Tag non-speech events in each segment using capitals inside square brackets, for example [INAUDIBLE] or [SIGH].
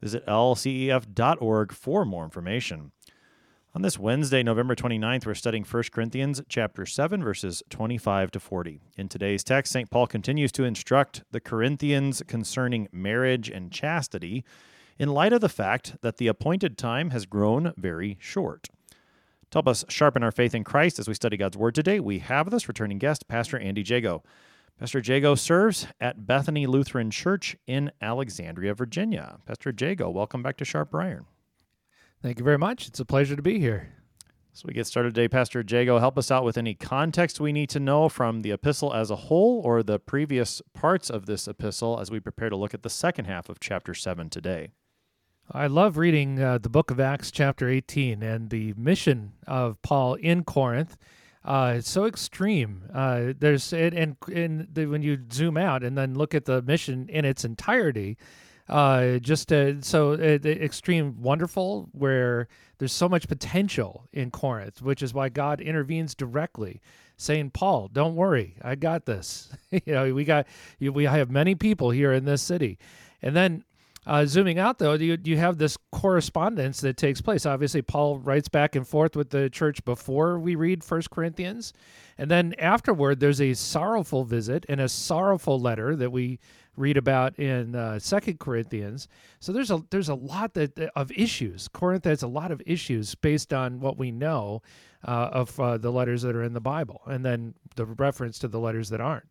Visit lcef.org for more information. On this Wednesday, November 29th, we're studying 1 Corinthians chapter 7 verses 25 to 40. In today's text, St. Paul continues to instruct the Corinthians concerning marriage and chastity in light of the fact that the appointed time has grown very short. To help us sharpen our faith in Christ as we study God's Word today, we have with us returning guest, Pastor Andy Jagow. Pastor Jagow serves at Bethany Lutheran Church in Alexandria, Virginia. Pastor Jagow, welcome back to Sharp Iron. Thank you very much. It's a pleasure to be here. So we get started today, Pastor Jagow. Help us out with any context we need to know from the epistle as a whole or the previous parts of this epistle as we prepare to look at the second half of chapter 7 today. I love reading uh, the book of Acts, chapter 18, and the mission of Paul in Corinth. Uh, it's so extreme. Uh, there's and and, and the, when you zoom out and then look at the mission in its entirety, uh, just uh, so uh, extreme, wonderful. Where there's so much potential in Corinth, which is why God intervenes directly, saying, "Paul, don't worry, I got this. [LAUGHS] you know, we got we have many people here in this city." And then uh, zooming out, though, you, you have this correspondence that takes place. Obviously, Paul writes back and forth with the church before we read First Corinthians. And then afterward, there's a sorrowful visit and a sorrowful letter that we read about in uh, Second Corinthians. So there's a there's a lot that of issues. Corinth has a lot of issues based on what we know uh, of uh, the letters that are in the Bible, and then the reference to the letters that aren't.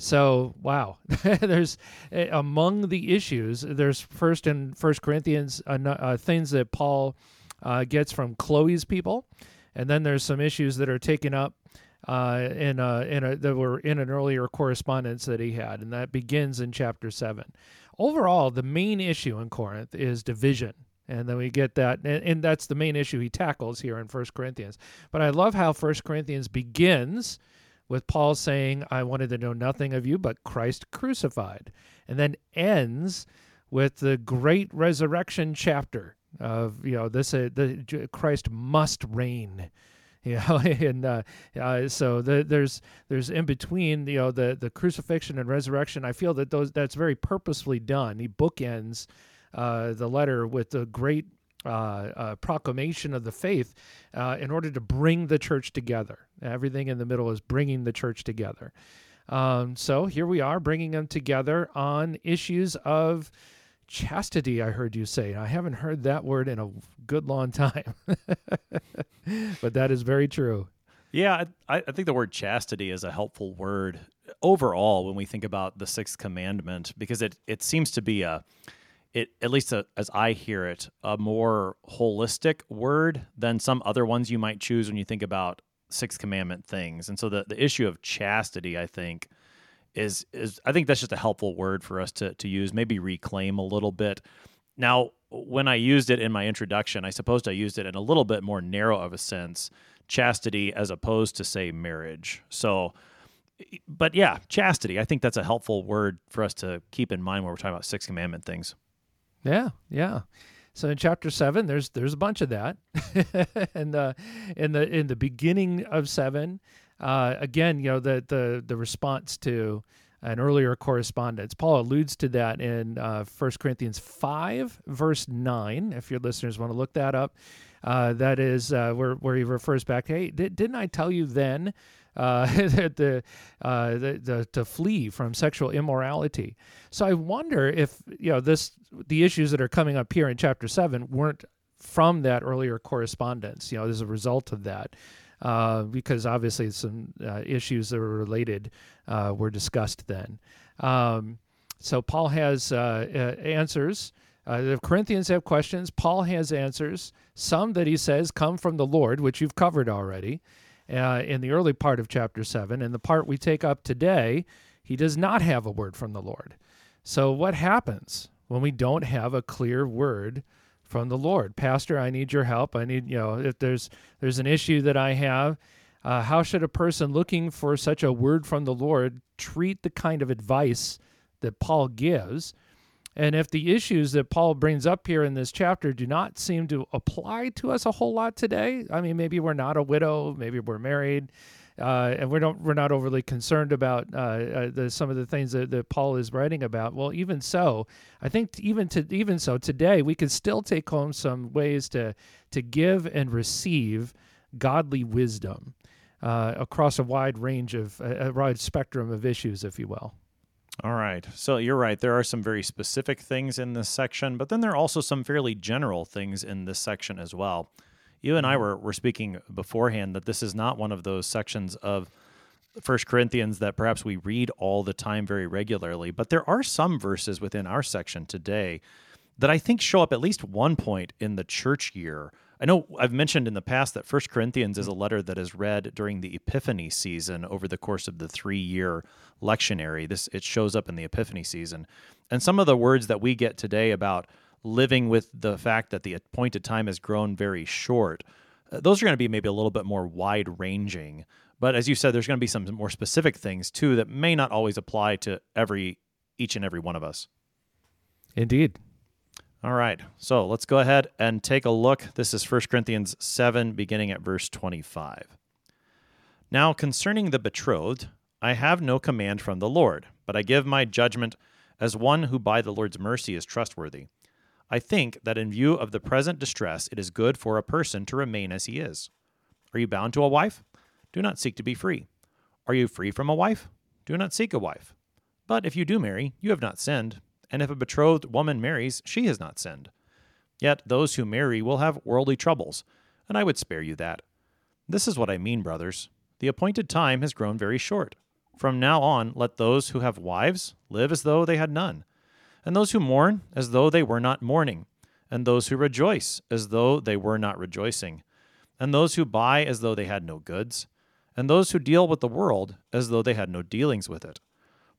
So wow, [LAUGHS] there's uh, among the issues. There's first in First Corinthians uh, uh, things that Paul uh, gets from Chloe's people, and then there's some issues that are taken up uh, in a, in a that were in an earlier correspondence that he had, and that begins in chapter seven. Overall, the main issue in Corinth is division and then we get that and, and, that's the main issue he tackles here in First corinthians but i love how First corinthians begins with Paul saying, I wanted to know nothing of you but Christ crucified. And then ends with the great resurrection chapter of, you know, this, uh, the Christ must reign. [LAUGHS] You know, and uh, uh, so the, there's there's in between you know the the crucifixion and resurrection. I feel that those that's very purposefully done. He bookends uh, the letter with the great uh, proclamation of the faith uh, in order to bring the church together. Everything in the middle is bringing the church together. Um, so here we are bringing them together on issues of chastity, I heard you say. I haven't heard that word in a good long [LAUGHS] time, but that is very true. Yeah, I, I think the word chastity is a helpful word overall when we think about the sixth commandment because it, it seems to be a it at least a, as I hear it, a more holistic word than some other ones you might choose when you think about sixth commandment things. And so the the issue of chastity, I think, is is I think that's just a helpful word for us to to use, maybe reclaim a little bit. Now, when I used it in my introduction, I suppose I used it in a little bit more narrow of a sense, chastity as opposed to say marriage. So but yeah, chastity. I think that's a helpful word for us to keep in mind when we're talking about six commandment things. Yeah, yeah. So in chapter seven, there's there's a bunch of that, [LAUGHS] and uh, in the in the beginning of seven, uh, again, you know the the the response to an earlier correspondence. Paul alludes to that in uh, 1 Corinthians 5, verse 9, if your listeners want to look that up. Uh, that is uh, where, where he refers back, hey, did, didn't I tell you then uh, [LAUGHS] the, uh, the, the, to flee from sexual immorality. So I wonder if you know this the issues that are coming up here in chapter seven weren't from that earlier correspondence. You know, as a result of that. Uh, because obviously some uh, issues that were related uh, were discussed then. Um, so Paul has uh, answers. the Corinthians have questions. Paul has answers. Some that he says come from the Lord, which you've covered already uh, in the early part of chapter 7. And the part we take up today, he does not have a word from the Lord. So what happens? when we don't have a clear word from the Lord. Pastor, I need your help. I need, you know, if there's there's an issue that I have, uh, how should a person looking for such a word from the Lord treat the kind of advice that Paul gives? And if the issues that Paul brings up here in this chapter do not seem to apply to us a whole lot today, I mean, maybe we're not a widow, maybe we're married, uh, and we don't we're not overly concerned about uh, uh, the, some of the things that, that Paul is writing about. Well, even so, I think even to even so today we could still take home some ways to to give and receive godly wisdom uh, across a wide range of a wide spectrum of issues, if you will. All right. So you're right. There are some very specific things in this section, but then there are also some fairly general things in this section as well you and I mm-hmm. were were speaking beforehand that this is not one of those sections of First Corinthians that perhaps we read all the time very regularly, but there are some verses within our section today that I think show up at least one point in the church year. I know I've mentioned in the past that First Corinthians is a letter that is read during the Epiphany season over the course of the three-year lectionary. This it shows up in the Epiphany season, and some of the words that we get today about living with the fact that the appointed time has grown very short, uh, those are going to be maybe a little bit more wide ranging. But as you said, there's going to be some more specific things too that may not always apply to every each and every one of us. Indeed. All right. So let's go ahead and take a look. This is 1 Corinthians 7, beginning at verse 25. Now, concerning the betrothed, I have no command from the Lord, but I give my judgment as one who by the Lord's mercy is trustworthy. I think that in view of the present distress, it is good for a person to remain as he is. Are you bound to a wife? Do not seek to be free. Are you free from a wife? Do not seek a wife. But if you do marry, you have not sinned, and if a betrothed woman marries, she has not sinned. Yet those who marry will have worldly troubles, and I would spare you that. This is what I mean, brothers. The appointed time has grown very short. From now on, let those who have wives live as though they had none and those who mourn as though they were not mourning, and those who rejoice as though they were not rejoicing, and those who buy as though they had no goods, and those who deal with the world as though they had no dealings with it.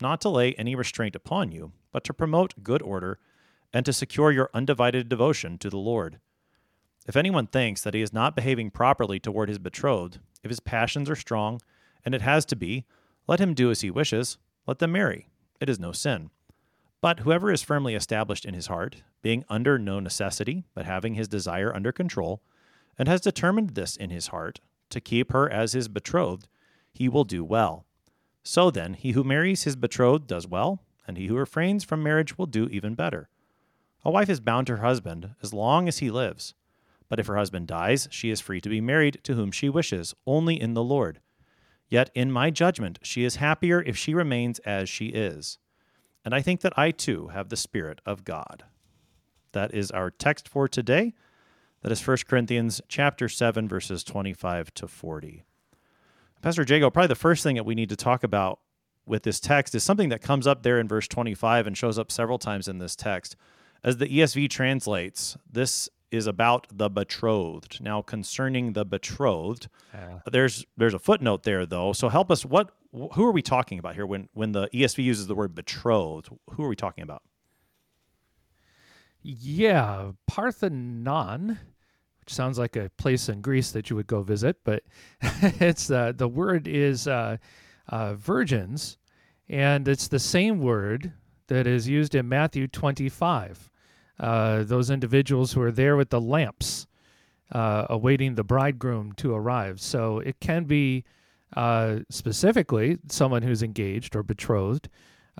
not to lay any restraint upon you, but to promote good order and to secure your undivided devotion to the Lord. If anyone thinks that he is not behaving properly toward his betrothed, if his passions are strong, and it has to be, let him do as he wishes, let them marry. It is no sin. But whoever is firmly established in his heart, being under no necessity, but having his desire under control, and has determined this in his heart, to keep her as his betrothed, he will do well. So then, he who marries his betrothed does well, and he who refrains from marriage will do even better. A wife is bound to her husband as long as he lives. But if her husband dies, she is free to be married to whom she wishes, only in the Lord. Yet in my judgment, she is happier if she remains as she is. And I think that I too have the Spirit of God. That is our text for today. That is 1 Corinthians chapter 7, verses 25 to 40. Pastor Jagow, probably the first thing that we need to talk about with this text is something that comes up there in verse 25 and shows up several times in this text. As the ESV translates, this is about the betrothed. Now, concerning the betrothed, there's there's a footnote there though. So help us. What who are we talking about here when when the ESV uses the word betrothed? Who are we talking about? Yeah, Parthenon, which sounds like a place in Greece that you would go visit, but [LAUGHS] it's uh, the word is uh, uh, virgins, and it's the same word that is used in Matthew 25. Uh, those individuals who are there with the lamps, uh, awaiting the bridegroom to arrive. So it can be uh, specifically someone who's engaged or betrothed.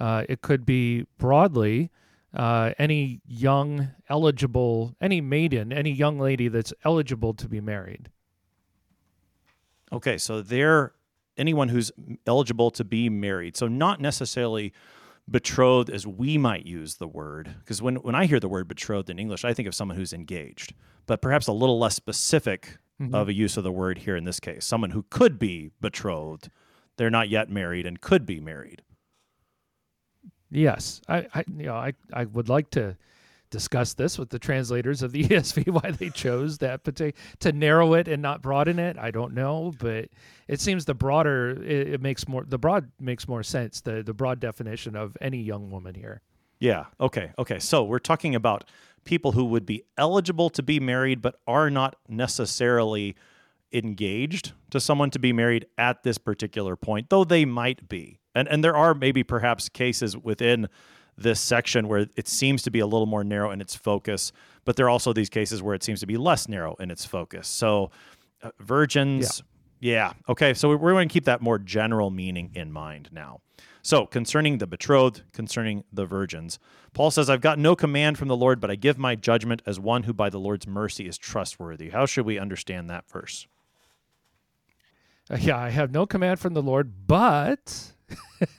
It could be broadly uh, any young, eligible, any maiden, any young lady that's eligible to be married. Okay, so they're anyone who's eligible to be married. So not necessarily betrothed as we might use the word. Because when, when I hear the word betrothed in English, I think of someone who's engaged, but perhaps a little less specific mm-hmm. of a use of the word here in this case. Someone who could be betrothed, they're not yet married and could be married. Yes, I, I you know I, I would like to discuss this with the translators of the [LAUGHS] ESV why they chose that particular to narrow it and not broaden it. I don't know, but it seems the broader it, it, makes more the broad makes more sense. The the broad definition of any young woman here. Yeah. Okay. Okay. So we're talking about people who would be eligible to be married but are not necessarily engaged to someone to be married at this particular point, though they might be. And and there are maybe perhaps cases within this section where it seems to be a little more narrow in its focus, but there are also these cases where it seems to be less narrow in its focus. So, uh, virgins, yeah. yeah. Okay, so we're going to keep that more general meaning in mind now. So, concerning the betrothed, concerning the virgins, Paul says, I've got no command from the Lord, but I give my judgment as one who by the Lord's mercy is trustworthy. How should we understand that verse? Uh, yeah, I have no command from the Lord, but [LAUGHS]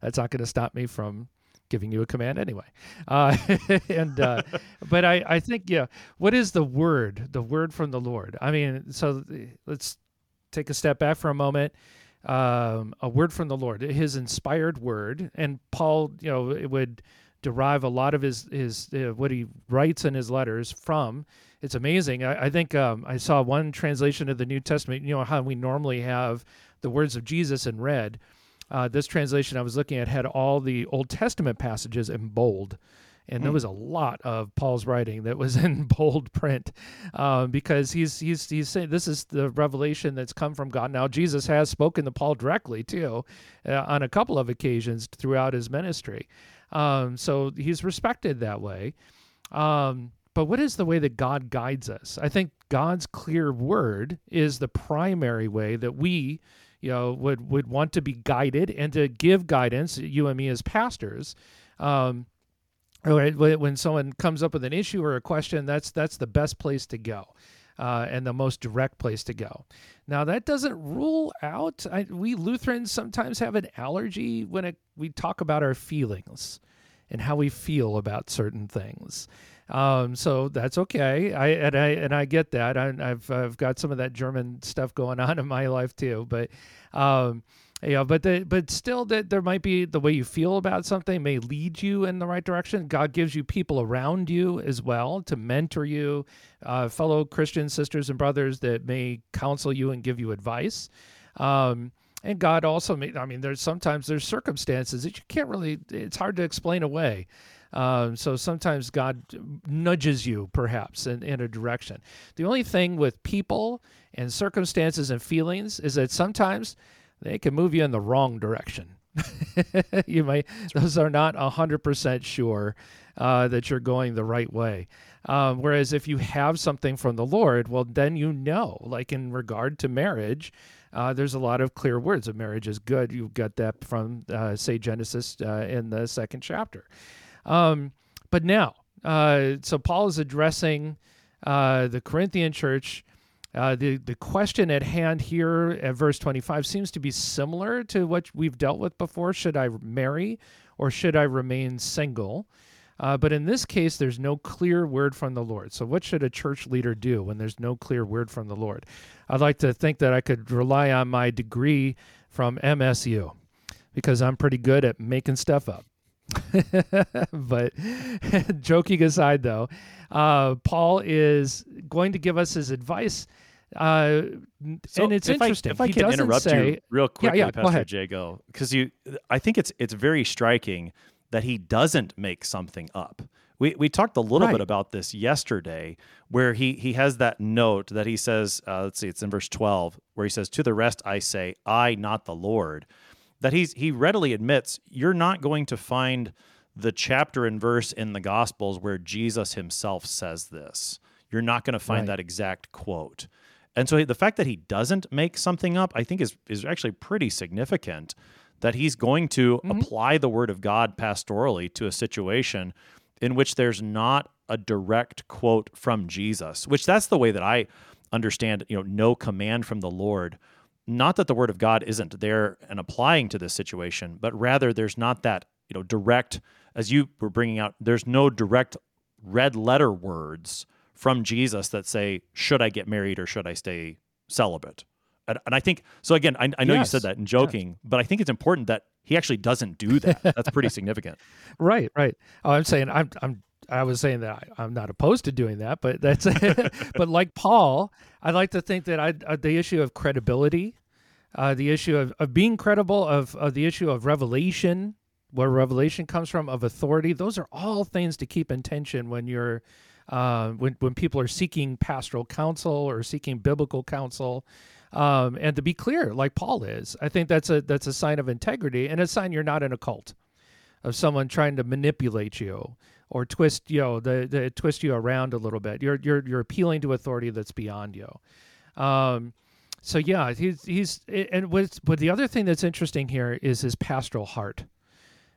that's not going to stop me from giving you a command anyway. Uh, [LAUGHS] and uh, [LAUGHS] but I I think yeah, what is the word? The word from the Lord. I mean, so let's take a step back for a moment. Um, a word from the Lord, His inspired word, and Paul, you know, it would derive a lot of his his uh, what he writes in his letters from. It's amazing. I, I think um, I saw one translation of the New Testament. You know how we normally have the words of Jesus in red uh, this translation I was looking at had all the Old Testament passages in bold. And there hmm. was a lot of Paul's writing that was [LAUGHS] in bold print, um, because he's he's he's saying this is the revelation that's come from God. Now Jesus has spoken to Paul directly too, uh, on a couple of occasions throughout his ministry, um, so he's respected that way. Um, but what is the way that God guides us? I think God's clear word is the primary way that we you know would would want to be guided and to give guidance you and me as pastors. Um, when someone comes up with an issue or a question that's that's the best place to go uh, and the most direct place to go. Now that doesn't rule out I, we lutherans sometimes have an allergy when it, we talk about our feelings and how we feel about certain things um, so that's okay. I and I and I get that. I, have I've got some of that German stuff going on in my life too. But um, yeah, but the, but still, that there might be the way you feel about something may lead you in the right direction. God gives you people around you as well to mentor you, uh, fellow Christian sisters and brothers that may counsel you and give you advice. Um, and God also, may, I mean, there's sometimes there's circumstances that you can't really. It's hard to explain away. Um, so sometimes God nudges you, perhaps, in, in a direction. The only thing with people and circumstances and feelings is that sometimes they can move you in the wrong direction. [LAUGHS] you may; those are not 100% sure uh, that you're going the right way. Um, whereas if you have something from the Lord, well, then you know, like in regard to marriage, uh, there's a lot of clear words of marriage is good. You've got that from, uh, say, Genesis uh, in the second chapter. Um, but now, uh, so Paul is addressing uh, the Corinthian church. Uh, the the question at hand here at verse 25 seems to be similar to what we've dealt with before. Should I marry or should I remain single? Uh, but in this case, there's no clear word from the Lord. So, what should a church leader do when there's no clear word from the Lord? I'd like to think that I could rely on my degree from MSU because I'm pretty good at making stuff up. [LAUGHS] but [LAUGHS] joking aside, though, uh, Paul is going to give us his advice. Uh, so and it's if interesting. I, if I can interrupt say, you real quickly, yeah, yeah, Pastor Jagow, because you, I think it's it's very striking that he doesn't make something up. We, we talked a little right. bit about this yesterday, where he he has that note that he says, uh, let's see, it's in verse twelve, where he says, "To the rest I say, I, not the Lord." That he's he readily admits you're not going to find the chapter and verse in the gospels where Jesus himself says this. You're not going to find right. that exact quote. And so the fact that he doesn't make something up, I think is is actually pretty significant that he's going to mm-hmm. apply the word of God pastorally to a situation in which there's not a direct quote from Jesus, which that's the way that I understand, you know, no command from the Lord not that the word of God isn't there and applying to this situation, but rather there's not that you know direct as you were bringing out. There's no direct red letter words from Jesus that say, "Should I get married or should I stay celibate?" And, and I think so. Again, I, I know Yes. you said that in joking, but I think it's important that he actually doesn't do that. That's pretty significant. [LAUGHS] Right, right. Oh, I'm saying I'm I'm I was saying that I, I'm not opposed to doing that, but that's [LAUGHS] but like Paul, I like to think that I uh, the issue of credibility, uh, the issue of, of being credible, of, of the issue of revelation, where revelation comes from, of authority. Those are all things to keep in tension when you're uh, when when people are seeking pastoral counsel or seeking biblical counsel. Um, and to be clear, like Paul is, I think that's a that's a sign of integrity and a sign you're not in a cult of someone trying to manipulate you or twist you know the, the twist you around a little bit. You're you're you're appealing to authority that's beyond you. Um, so yeah, he's he's and what but the other thing that's interesting here is his pastoral heart.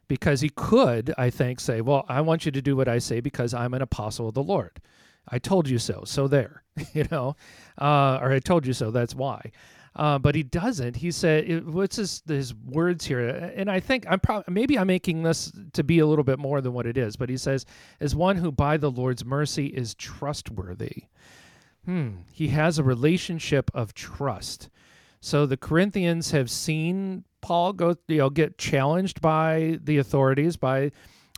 Because he could, I think, say, Well, I want you to do what I say because I'm an apostle of the Lord. I told you so. So there, [LAUGHS] you know, uh, or I told you so. That's why. Uh, but he doesn't. He said, "What's his his words here?" And I think I'm probably maybe I'm making this to be a little bit more than what it is. But he says, "As one who by the Lord's mercy is trustworthy." Hmm. He has a relationship of trust. So the Corinthians have seen Paul go, you know, get challenged by the authorities, by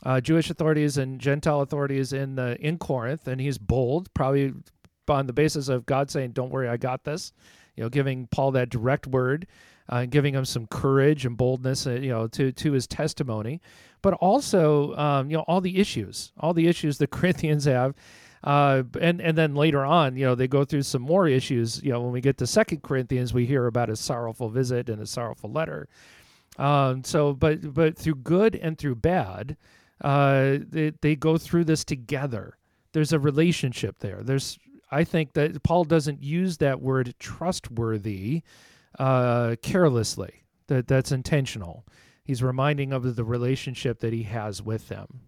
uh, Jewish authorities and Gentile authorities in the in Corinth, and he's bold, probably on the basis of God saying, "Don't worry, I got this." You know, giving Paul that direct word, uh, giving him some courage and boldness, uh, you know, to to his testimony, but also, um, you know, all the issues, all the issues the [LAUGHS] Corinthians have. Uh, and and then later on, you know, they go through some more issues. You know, when we get to Second Corinthians, we hear about his sorrowful visit and his sorrowful letter. Um, so, but but through good and through bad, uh, they they go through this together. There's a relationship there. There's I think that Paul doesn't use that word trustworthy uh, carelessly. That that's intentional. He's reminding of the relationship that he has with them.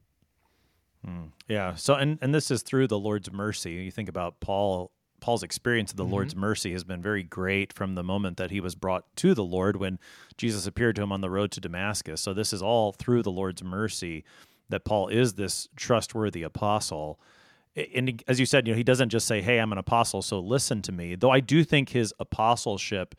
Hmm. Yeah. So, and and this is through the Lord's mercy. You think about Paul. Paul's experience of the Lord's mercy has been very great from the moment that he was brought to the Lord when Jesus appeared to him on the road to Damascus. So this is all through the Lord's mercy that Paul is this trustworthy apostle. And as you said, you know, he doesn't just say, "Hey, I'm an apostle, so listen to me." Though I do think his apostleship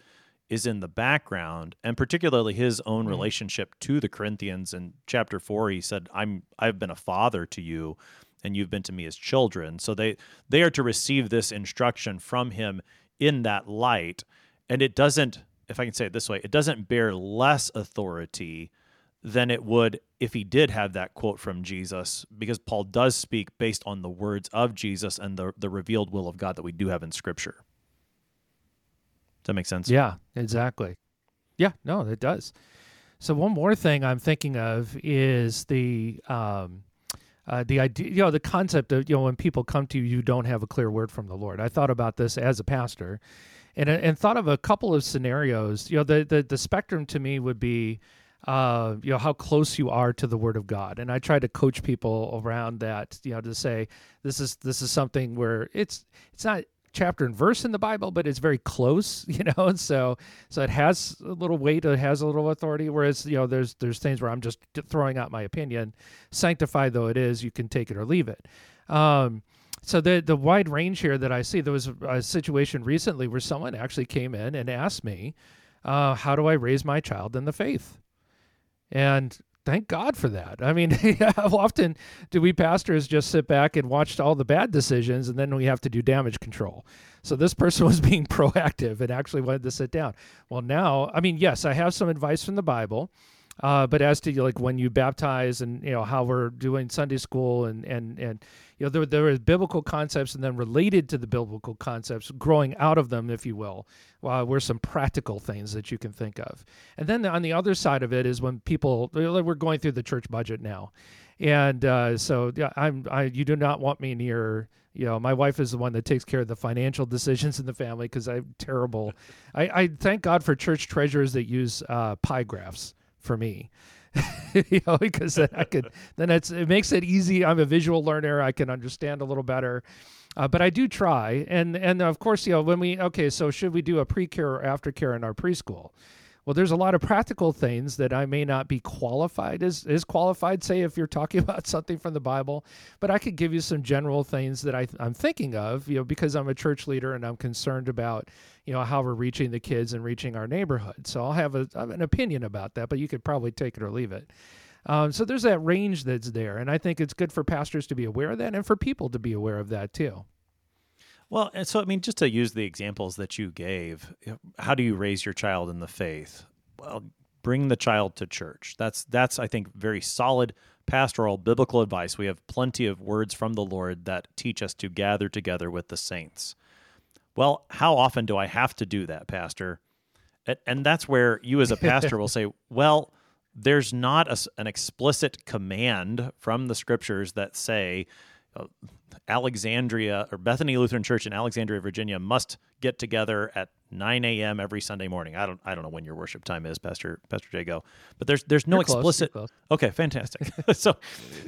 is in the background and particularly his own mm-hmm. relationship to the Corinthians. In chapter 4 he said I'm I've been a father to you and you've been to me as children. So they they are to receive this instruction from him in that light. And it doesn't if I can say it this way it doesn't bear less authority than it would if he did have that quote from Jesus because Paul does speak based on the words of Jesus and the the revealed will of God that we do have in scripture does that make sense Yeah, exactly. Yeah, no, it does. So one more thing I'm thinking of is the um, uh, the idea, you know, the concept of you know when people come to you, you don't have a clear word from the Lord. I thought about this as a pastor, and and thought of a couple of scenarios. You know, the the, the spectrum to me would be. Uh, you know how close you are to the Word of God, and I try to coach people around that. You know, to say this is this is something where it's it's not chapter and verse in the Bible, but it's very close, [LAUGHS] you know, and so so it has a little weight, it has a little authority. Whereas you know, there's there's things where I'm just throwing out my opinion, sanctified though it is, you can take it or leave it. Um, so the the wide range here that I see, there was a situation recently where someone actually came in and asked me, uh, "How do I raise my child in the faith?" And thank God for that. I mean, [LAUGHS] how often do we pastors just sit back and watch all the bad decisions and then we have to do damage control? So this person [LAUGHS] was being proactive and actually wanted to sit down. Well, now, I mean, yes, I have some advice from the Bible. Uh, but as to like when you baptize and you know how we're doing Sunday school and and and you know there there is biblical concepts and then related to the biblical concepts, growing out of them, if you will, uh, were some practical things that you can think of. And then on the other side of it is when people we're going through the church budget now, and uh, so yeah, I'm I you do not want me near. You know, my wife is the one that takes care of the financial decisions in the family because I'm terrible. [LAUGHS] I, I thank God for church treasurers that use uh, pie graphs for me. [LAUGHS] you know, because then I could [LAUGHS] then it's it makes it easy. I'm a visual learner. I can understand a little better. Uh, but I do try, and and of course, you know, when we okay, so should we do a pre-care or after-care in our preschool? Well, there's a lot of practical things that I may not be qualified as is qualified. Say if you're talking [LAUGHS] about something from the Bible, but I could give you some general things that I, I'm thinking of. You know, because I'm a church leader and I'm concerned about you know how we're reaching the kids and reaching our neighborhood. So I'll have, a, an opinion about that, but you could probably take it or leave it. Um, so there's that range that's there, and I think it's good for pastors to be aware of that, and for people to be aware of that too. Well, and so I mean, just to use the examples that you gave, how do you raise your child in the faith? Well, bring the child to church. That's that's I think very solid pastoral biblical advice. We have plenty of words from the Lord that teach us to gather together with the saints. Well, how often do I have to do that, pastor? And that's where you as a pastor will [LAUGHS] say, well, there's not a, an explicit command from the scriptures that say Uh, Alexandria or Bethany Lutheran Church in Alexandria, Virginia, must get together at 9 a.m. every Sunday morning. I don't I don't know when your worship time is, Pastor Pastor Jagow, but there's there's no You're explicit. Close, okay, fantastic. [LAUGHS] so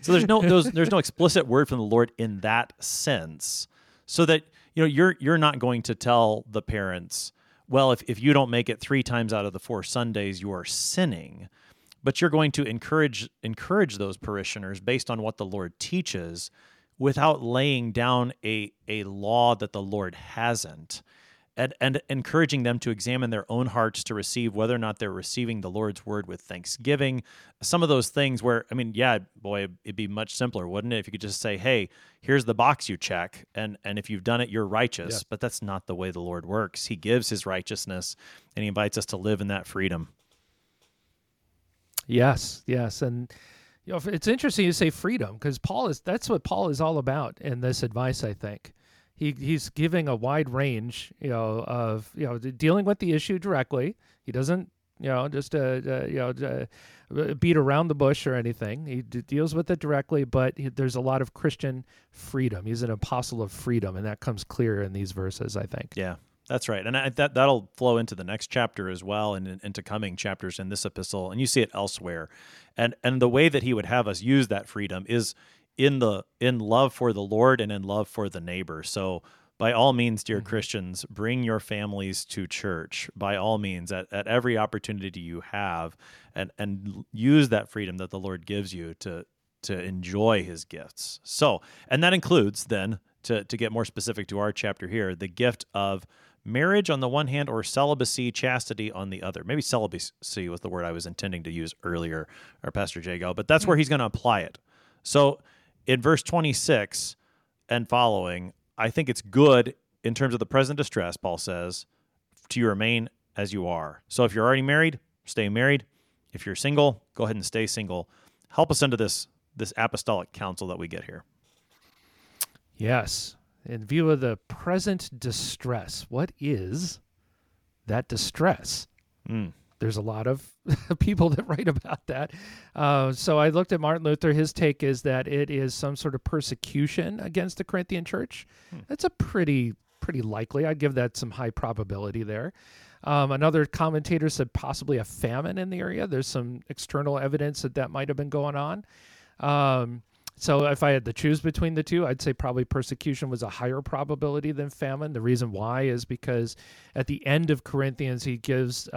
so there's no those there's no explicit word from the Lord in that sense, so that you know you're you're not going to tell the parents, well, if if you don't make it three times out of the four Sundays, you are sinning but you're going to encourage encourage those parishioners based on what the Lord teaches without laying down a, a law that the Lord hasn't. And, and encouraging them to examine their own hearts to receive whether or not they're receiving the Lord's word with thanksgiving. Some of those things where, I mean, yeah, boy, it'd be much simpler, wouldn't it? If you could just say, hey, here's the box you check. And, and if you've done it, you're righteous. Yeah. But that's not the way the Lord works. He gives his righteousness and he invites us to live in that freedom. Yes, yes. And you know, it's interesting you say freedom because Paul is that's what Paul is all about in this advice. I think he he's giving a wide range, you know, of you know dealing with the issue directly. He doesn't you know just uh, uh you know uh, beat around the bush or anything. He d- deals with it directly, but he, there's a lot of Christian freedom. He's an apostle of freedom, and that comes clear in these verses. I think. Yeah. That's right, and I, that that'll flow into the next chapter as well, and into coming chapters in this epistle, and you see it elsewhere, and and the way that he would have us use that freedom is in the in love for the Lord and in love for the neighbor. So by all means, dear mm-hmm. Christians, bring your families to church. By all means, at, at every opportunity you have, and and use that freedom that the Lord gives you to to enjoy His gifts. So, and that includes then to to get more specific to our chapter here, the gift of marriage on the one hand or celibacy, chastity on the other. Maybe celibacy was the word I was intending to use earlier, or Pastor Jagow, but that's where mm-hmm. he's going to apply it. So in verse 26 and following, I think it's good in terms of the present distress, Paul says, to remain as you are. So if you're already married, stay married. If you're single, go ahead and stay single. Help us into this this apostolic counsel that we get here. Yes in view of the present distress, what is that distress? Mm. There's a lot of [LAUGHS] people that write about that. Uh, so I looked at Martin Luther. His take is that it is some sort of persecution against the Corinthian church. Hmm. That's a pretty pretty likely. I'd give that some high probability there. Um, another commentator said possibly a famine in the area. There's some external evidence that that might have been going on. Um, so if I had to choose between the two, I'd say probably persecution was a higher probability than famine. The reason why is because at the end of Corinthians, he gives uh,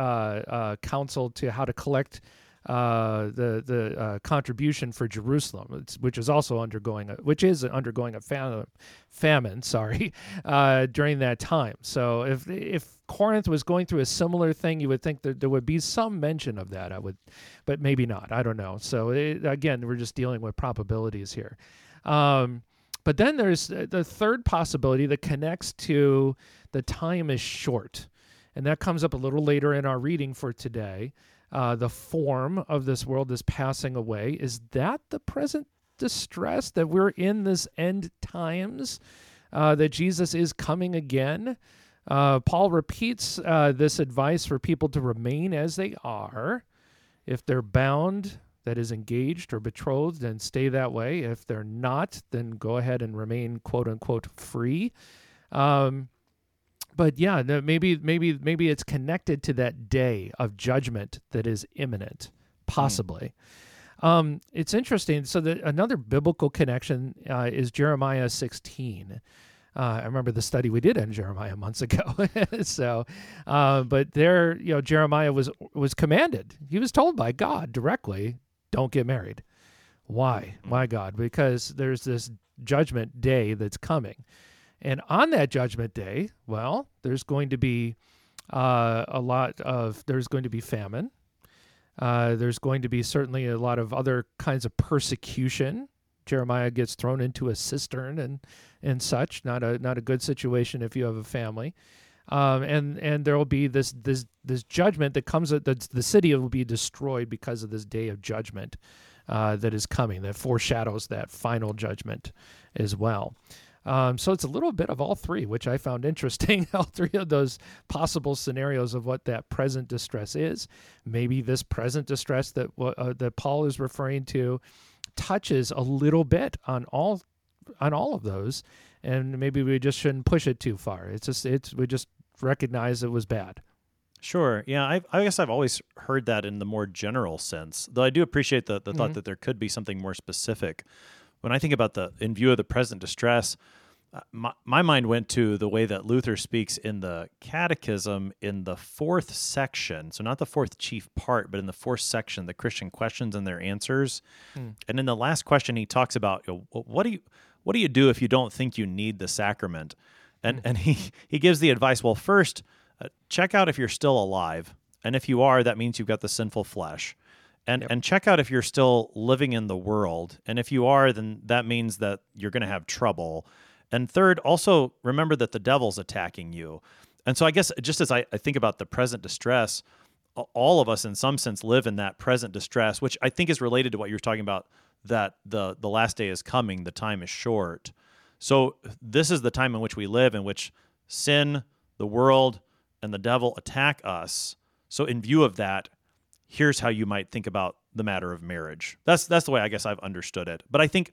uh, counsel to how to collect uh, the the uh, contribution for Jerusalem, which is also undergoing a, which is undergoing a famine, famine [LAUGHS] sorry, uh, during that time. So if if Corinth was going through a similar thing, you would think that there would be some mention of that. I would, but maybe not. I don't know. So it, again, we're just dealing with probabilities here. Um, but then there's the third possibility that connects to the time is short, and that comes up a little later in our reading for today uh, the form of this world is passing away. Is that the present distress that we're in this end times? Uh, that Jesus is coming again? Uh, Paul repeats uh, this advice for people to remain as they are. If they're bound, that is engaged or betrothed, then stay that way. If they're not, then go ahead and remain quote unquote free. Um, but yeah, maybe maybe maybe it's connected to that day of judgment that is imminent, possibly. Mm. Um, it's interesting. So that another biblical connection uh, is Jeremiah 16. Uh, I remember the study we did on Jeremiah months ago. [LAUGHS] so, uh, but there, you know, Jeremiah was was commanded. He was told by God directly, "Don't get married." Why? Why God? Because there's this judgment day that's coming, and on that judgment day, well, there's going to be uh, a lot of there's going to be famine. Uh, there's going to be certainly a lot of other kinds of persecution. Jeremiah gets thrown into a cistern and and such. Not a not a good situation if you have a family. Um, and and there will be this this this judgment that comes. That the city will be destroyed because of this day of judgment uh, that is coming. That foreshadows that final judgment as well. Um, so it's a little bit of all three, which I found interesting. [LAUGHS] all three of those possible scenarios of what that present distress is. Maybe this present distress that uh, that Paul is referring to touches a little bit on all on all of those, and maybe we just shouldn't push it too far. It's just it's we just recognize it was bad. Sure. Yeah. i I guess I've always heard that in the more general sense, though I do appreciate the, the mm-hmm. thought that there could be something more specific. When I think about the, in view of the present distress, my, my mind went to the way that Luther speaks in the Catechism in the fourth section. So, not the fourth chief part, but in the fourth section, the Christian questions and their answers. Mm. And in the last question, he talks about you know, what do you what do you do if you don't think you need the sacrament? And mm. and he he gives the advice. Well, first, uh, check out if you're still alive, and if you are, that means you've got the sinful flesh. And, yep. and check out if you're still living in the world. And if you are, then that means that you're going to have trouble. And third, also remember that the devil's attacking you. And so I guess just as I, I think about the present distress, all of us in some sense live in that present distress, which I think is related to what you're talking about that the the last day is coming, the time is short. So this is the time in which we live in which sin, the world, and the devil attack us. So in view of that, here's how you might think about the matter of marriage. That's that's the way I guess I've understood it. But I think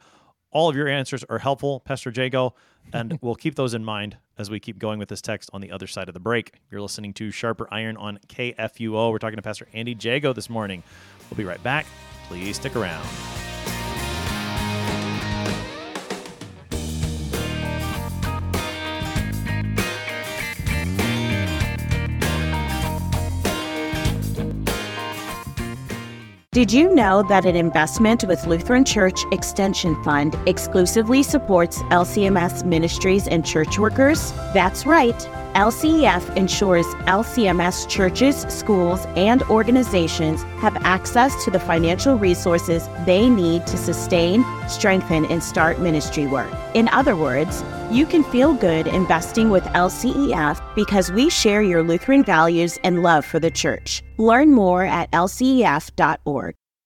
all of your answers are helpful, Pastor Jagow, and [LAUGHS] we'll keep those in mind as we keep going with this text on the other side of the break. You're listening to Sharper Iron on KFUO. We're talking to Pastor Andy Jagow this morning. We'll be right back. Please stick around. Did you know that an investment with Lutheran Church Extension Fund exclusively supports LCMS ministries and church workers? That's right. LCEF ensures LCMS churches, schools, and organizations have access to the financial resources they need to sustain, strengthen, and start ministry work. In other words, you can feel good investing with LCEF because we share your Lutheran values and love for the church. Learn more at lcef.org.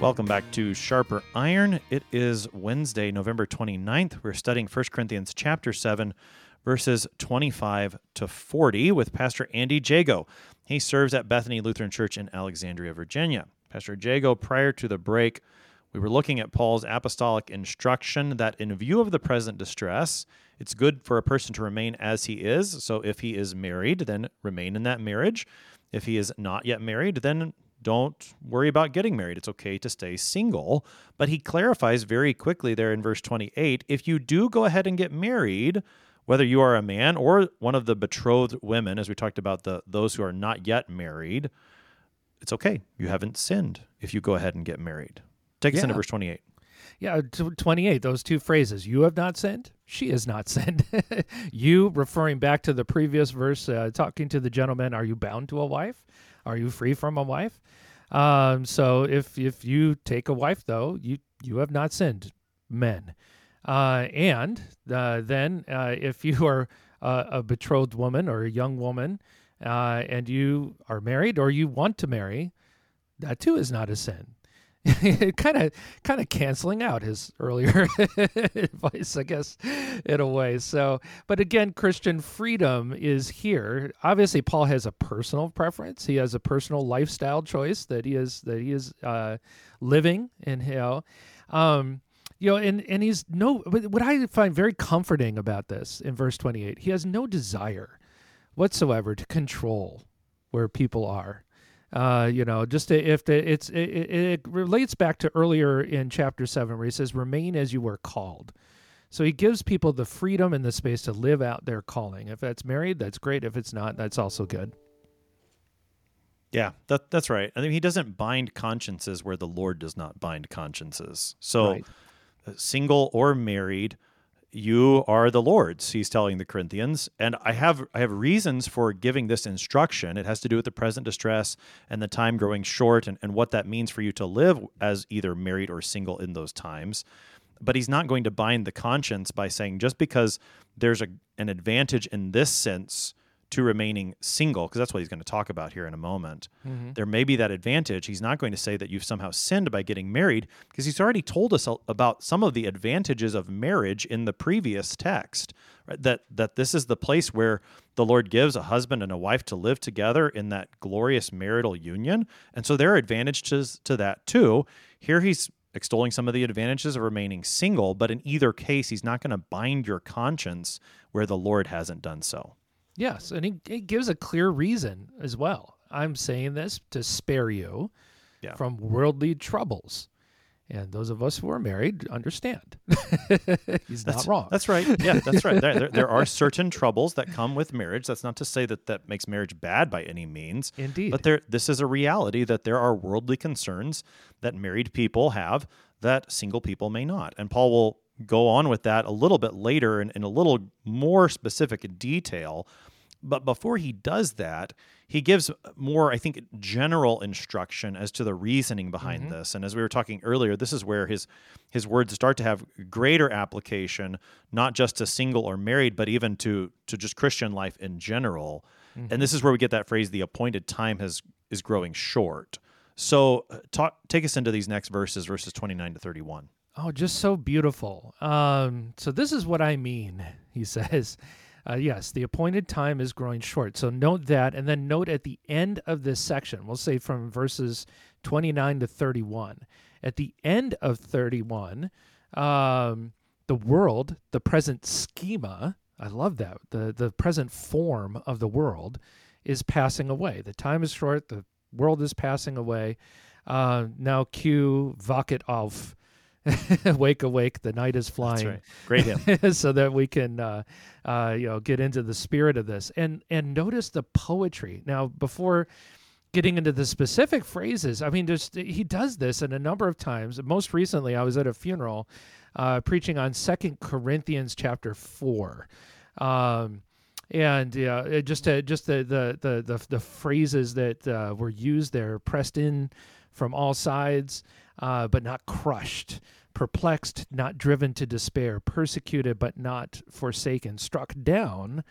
Welcome back to Sharper Iron. It is Wednesday, November 29th. We're studying 1 Corinthians chapter 7, verses 25 to 40 with Pastor Andy Jagow. He serves at Bethany Lutheran Church in Alexandria, Virginia. Pastor Jagow, prior to the break, we were looking at Paul's apostolic instruction that in view of the present distress, it's good for a person to remain as he is. So if he is married, then remain in that marriage. If he is not yet married, then don't worry about getting married. It's okay to stay single. But he clarifies very quickly there in verse 28 if you do go ahead and get married, whether you are a man or one of the betrothed women, as we talked about the those who are not yet married, it's okay. You haven't sinned if you go ahead and get married. Take us into verse 28. Yeah, 28, those two phrases. You have not sinned, she has not sinned. [LAUGHS] you, referring back to the previous verse, uh, talking to the gentleman, are you bound to a wife? Are you free from a wife? Um, so if if you take a wife, though, you you have not sinned, men. Uh, and uh, then uh, if you are a betrothed woman or a young woman, uh, and you are married or you want to marry, that too is not a sin. Kind of kind of canceling out his earlier [LAUGHS] advice i guess in a way. So but again christian freedom is here. Obviously paul has a personal preference. He has a personal lifestyle choice that he is that he is uh, living in hell. um, you know and and he's no what i find very comforting about this in verse 28 he has no desire whatsoever to control where people are uh, you know, just to, if the, it's it, it relates back to earlier in chapter seven where he says, "Remain as you were called." So he gives people the freedom and the space to live out their calling. If that's married, that's great. If it's not, that's also good. Yeah, that that's right. I think he doesn't bind consciences where the Lord does not bind consciences. So, Right. uh, single or married, you are the Lord's. He's telling the Corinthians, and I have I have reasons for giving this instruction. It has to do with the present distress and the time growing short, and, and what that means for you to live as either married or single in those times. But he's not going to bind the conscience by saying just because there's a an advantage in this sense to remaining single, because that's what he's going to talk about here in a moment. Mm-hmm. There may be that advantage. He's not going to say that you've somehow sinned by getting married, because he's already told us about some of the advantages of marriage in the previous text. Right? That that this is the place where the Lord gives a husband and a wife to live together in that glorious marital union, and so there are advantages to that too. Here he's extolling some of the advantages of remaining single, but in either case, he's not going to bind your conscience where the Lord hasn't done so. Yes, and he, he gives a clear reason as well. I'm saying this to spare you Yeah. from worldly troubles. And those of us who are married understand. [LAUGHS] He's not wrong. That's right. Yeah, that's right. There, there, there are [LAUGHS] certain troubles that come with marriage. That's not to say that that makes marriage bad by any means. Indeed. But there, this is a reality that there are worldly concerns that married people have that single people may not. And Paul will go on with that a little bit later in, in a little more specific detail. But before he does that, he gives more, I think, general instruction as to the reasoning behind this. And as we were talking earlier, this is where his his words start to have greater application, not just to single or married, but even to to just Christian life in general. And this is where we get that phrase: "The appointed time has is growing short." So, uh, talk, take us into these next verses, verses twenty nine to thirty one. Oh, just so beautiful. Um, so this is what I mean, [LAUGHS] he says. Uh, yes, the appointed time is growing short. So note that, and then note at the end of this section, we'll say from verses 29 to 31. At the end of 31, um, the world, the present schema, I love that, the, the present form of the world is passing away. The time is short, the world is passing away. Uh, now cue Wachet auf. [LAUGHS] wake awake the night is flying right. Great [LAUGHS] hymn. so that we can uh, uh, you know get into the spirit of this. And and notice the poetry. Now before getting into the specific phrases i mean there's he does this in a number of times. Most recently i was at a funeral uh, preaching on second corinthians chapter 4 um, and yeah, it just uh, just the, the the the the phrases that uh, were used there, pressed in from all sides, uh, but not crushed, perplexed, not driven to despair, persecuted but not forsaken, struck down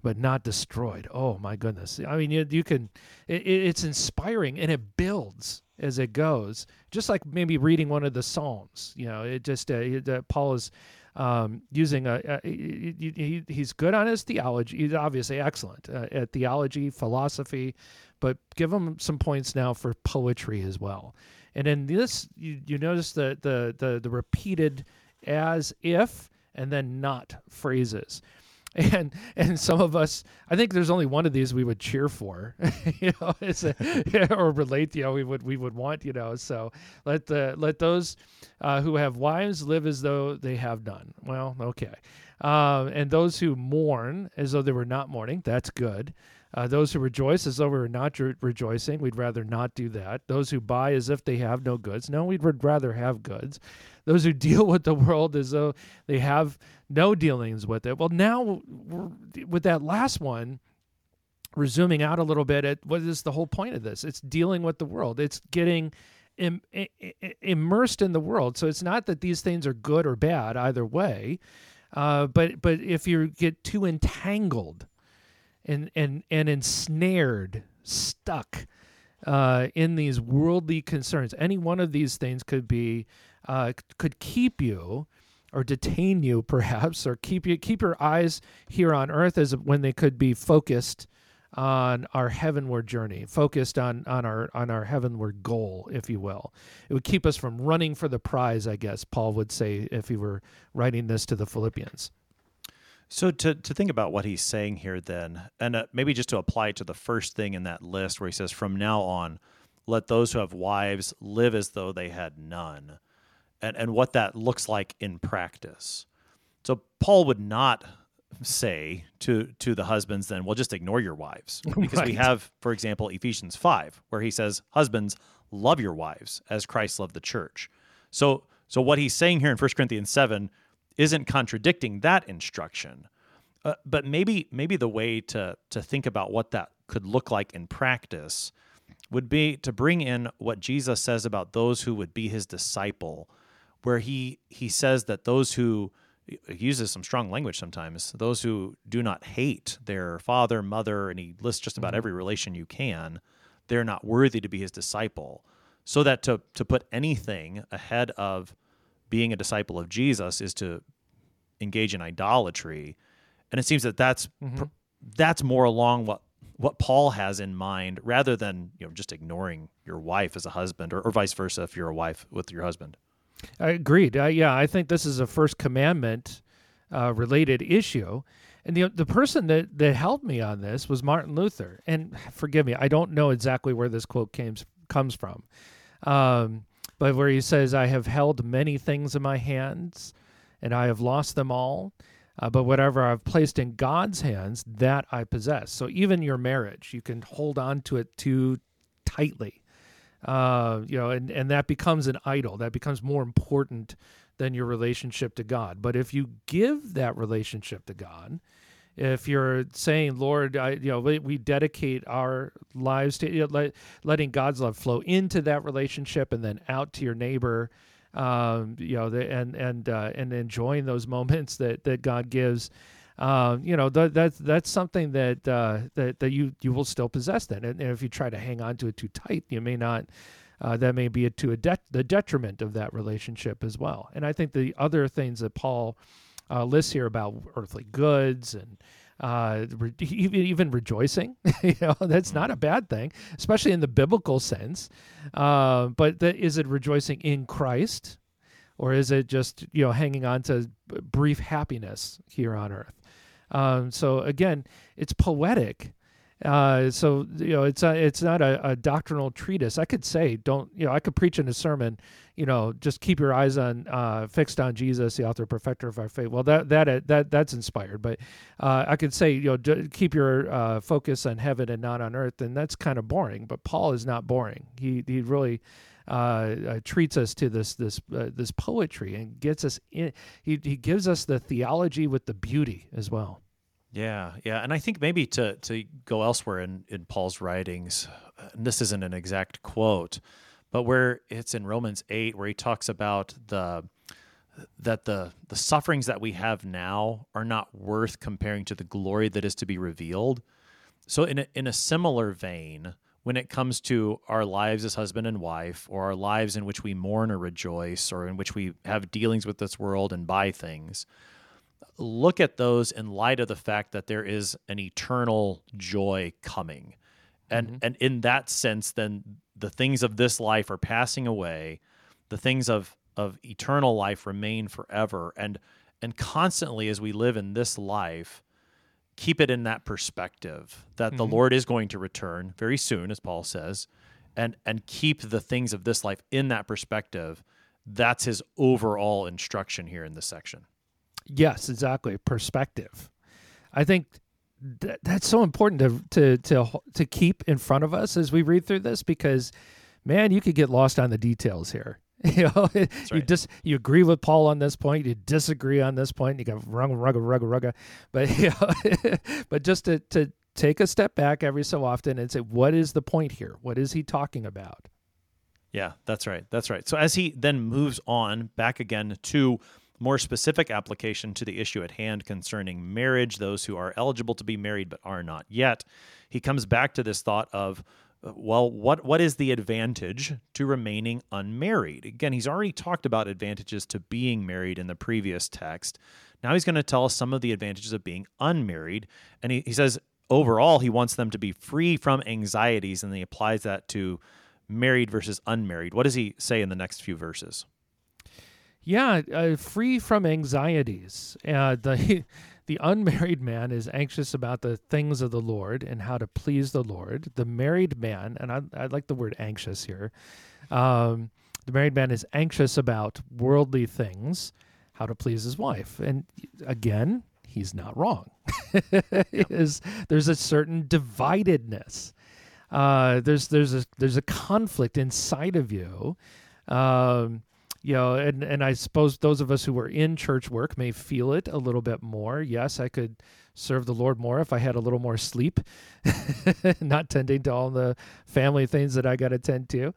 but not destroyed. Oh my goodness! I mean, you you can, it, it- it's inspiring and it builds as it goes, just like maybe reading one of the Psalms. You know, it just uh, it, uh, Paul is um, using a, a he- he- he's good on his theology. He's obviously excellent uh, at theology, philosophy, but give him some points now for poetry as well. And in this, you, you notice the, the the the repeated as if and then not phrases. [LAUGHS] And and some of us, I think there's only one of these we would cheer for, [LAUGHS] you know, [LAUGHS] a, or relate. You know, we would we would want, you know. So let the let those uh, who have wives live as though they have none. Well, okay. Um, and those who mourn as though they were not mourning, that's good. Uh, those who rejoice as though we were not re- rejoicing, we'd rather not do that. Those who buy as if they have no goods, no, we'd rather have goods. Those who [LAUGHS] deal with the world as though they have no dealings with it. Well, now with that last one, we're zooming out a little bit at what is the whole point of this? It's dealing with the world. It's getting Im- immersed in the world. So it's not that these things are good or bad either way, uh, but but if you get too entangled and and and ensnared, stuck uh, in these worldly concerns. Any one of these things could be uh, could keep you or detain you, [LAUGHS] perhaps, or keep you keep your eyes here on earth as when they could be focused on our heavenward journey, focused on on our on our heavenward goal, if you will. It would keep us from running for the prize, I guess Paul would say if he were writing this to the Philippians. So to to think about what he's saying here, then, and uh, maybe just to apply it to the first thing in that list, where he says, "From now on, let those who have wives live as though they had none," and and what that looks like in practice. So Paul would not say to to the husbands then well just ignore your wives [LAUGHS] because right. we have for example Ephesians 5 where he says husbands love your wives as Christ loved the church. So so what he's saying here in 1 Corinthians 7 isn't contradicting that instruction. Uh, but maybe maybe the way to to think about what that could look like in practice would be to bring in what Jesus says about those who would be his disciple where he he says that those who he uses some strong language sometimes. Those who do not hate their father, mother, and he lists just about mm-hmm. every relation you can, they're not worthy to be his disciple. So that to to put anything ahead of being a disciple of Jesus is to engage in idolatry, and it seems that that's mm-hmm. that's more along what what Paul has in mind, rather than you know just ignoring your wife as a husband, or, or vice versa if you're a wife with your husband. I agreed. Yeah, I think this is a first commandment uh, related issue. And the the person that, that helped me on this was Martin Luther. And forgive me, I don't know exactly where this quote came, comes from. Um, but where he says, I have held many things in my hands and I have lost them all. Uh, but whatever I've placed in God's hands, that I possess. So even your marriage, you can hold on to it too tightly uh, you know, and, and that becomes an idol. That becomes more important than your relationship to God. But if you give that relationship to God, if you're saying, Lord, I, you know, we, we dedicate our lives to you know, let, letting God's love flow into that relationship and then out to your neighbor, um, you know, the, and and uh, and enjoying those [LAUGHS] moments that that God gives. Uh, you know th- that's that's something that uh, that that you you will still possess then, and, and, if you try to hang on to it too tight, you may not. Uh, that may be a, to a the detriment of that relationship as well. And I think the other things that Paul uh, lists here about earthly goods and uh, re- [LAUGHS] even, rejoicing, [LAUGHS] you know, that's not a bad thing, especially in the biblical sense. Uh, but the, is it rejoicing in Christ, or is it just you know hanging on to brief happiness here on earth? Um, so again, it's poetic. Uh, so you know, it's a, it's not a, a, doctrinal treatise. I could say, don't you know? I could preach in a sermon, you know, just keep your eyes on uh, fixed on Jesus, the author perfecter of our faith. Well, that that that that's inspired, but uh, I could say, you know, keep your uh, focus on heaven and not on earth, and that's kind of boring. But Paul is not boring. He he really uh, uh, treats us to this this uh, this poetry and gets us in. He he gives us the theology with the beauty as well. Yeah, yeah, and I think maybe to to go elsewhere in in Paul's writings, uh, and this isn't an exact quote, but where it's in Romans eight, where he talks about the that the the sufferings that we have now are not worth comparing to the glory that is to be revealed. So in a, in a similar vein, when it comes to our lives as husband and wife, or our lives in which we mourn or rejoice, or in which we have dealings with this world and buy things, look at those in light of the fact that there is an eternal joy coming. And mm-hmm. and in that sense, then the things of this life are passing away, the things of of eternal life remain forever. And and constantly as we live in this life, keep it in that perspective that mm-hmm. the Lord is going to return very soon, as Paul says, and and keep the things of this life in that perspective. That's his overall instruction here in this section. Yes, exactly. Perspective. I think th- that's so important to to to to keep in front of us as we read through this because, man, you could get lost on the details here. [LAUGHS] You know, right. you just you agree with Paul on this point, you disagree on this point. You got rugga rugga rugga rugga, but [LAUGHS] you know, but just to to take a step back every so often and say, what is the point here? What is he talking about? Yeah, that's right. That's right. So as he then moves on back again to more specific application to the issue at hand concerning marriage, those who are eligible to be married but are not yet, he comes back to this thought of uh, well, what what is the advantage to remaining unmarried? Again, he's already talked about advantages to being married in the previous text. Now he's going to tell us some of the advantages of being unmarried, and he, he says overall he wants them to be free from anxieties, and he applies that to married versus unmarried. What does he say in the next few verses? Yeah, uh, free from anxieties. Uh, the [LAUGHS] the unmarried man is anxious about the things of the Lord and how to please the Lord. The married man, and I, I like the word anxious here. Um, the married man is anxious about worldly things, how to please his wife, and again, he's not wrong. [LAUGHS] is there's a certain dividedness. Uh, there's there's a there's a conflict inside of you. Um, you know, and and I suppose those of us who were in church work may feel it a little bit more. Yes, I could serve the Lord more if I had a little more sleep, [LAUGHS] not tending to all the family things that I got to tend to.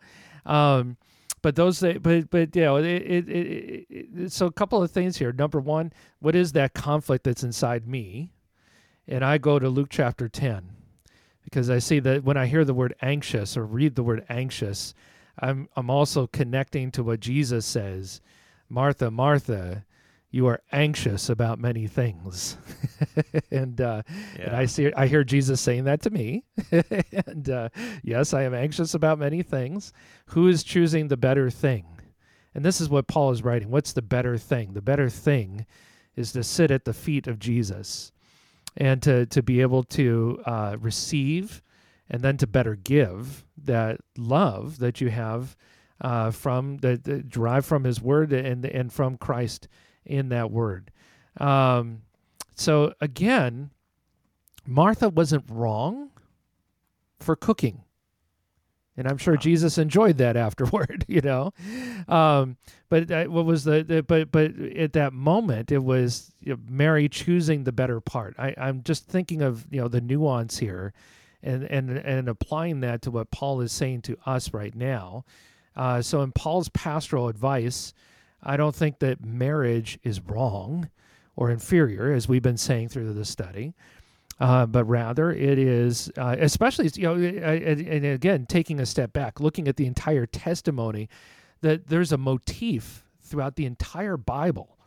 Um, but those, but but you know, it, it, it, it, so a couple of things here. Number one, what is that conflict that's inside me? And I go to Luke chapter ten because I see that when I hear the word anxious or read the word anxious I'm I'm also connecting to what Jesus says, Martha, Martha, you are anxious about many things, [LAUGHS] and uh, yeah. and I see I hear Jesus saying that to me, [LAUGHS] and uh, yes, I am anxious about many things. Who is choosing the better thing? And this is what Paul is writing. What's the better thing? The better thing is to sit at the feet of Jesus and to to be able to uh, receive and then to better give that love that you have uh, from that, that derived from His Word and and from Christ in that Word. Um, so again, Martha wasn't wrong for cooking. And I'm sure Jesus enjoyed that [LAUGHS] afterward, you know. Um, but uh, what was the, the, but but at that moment it was you know, Mary choosing the better part. I, I'm just thinking of you know the nuance here and and and applying that to what Paul is saying to us right now. Uh, so in Paul's pastoral advice, I don't think that marriage is wrong or inferior, as we've been saying through the study. Uh, but rather it is, uh, especially you know, and, and again taking a step back, looking at the entire testimony, that there's a motif throughout the entire Bible.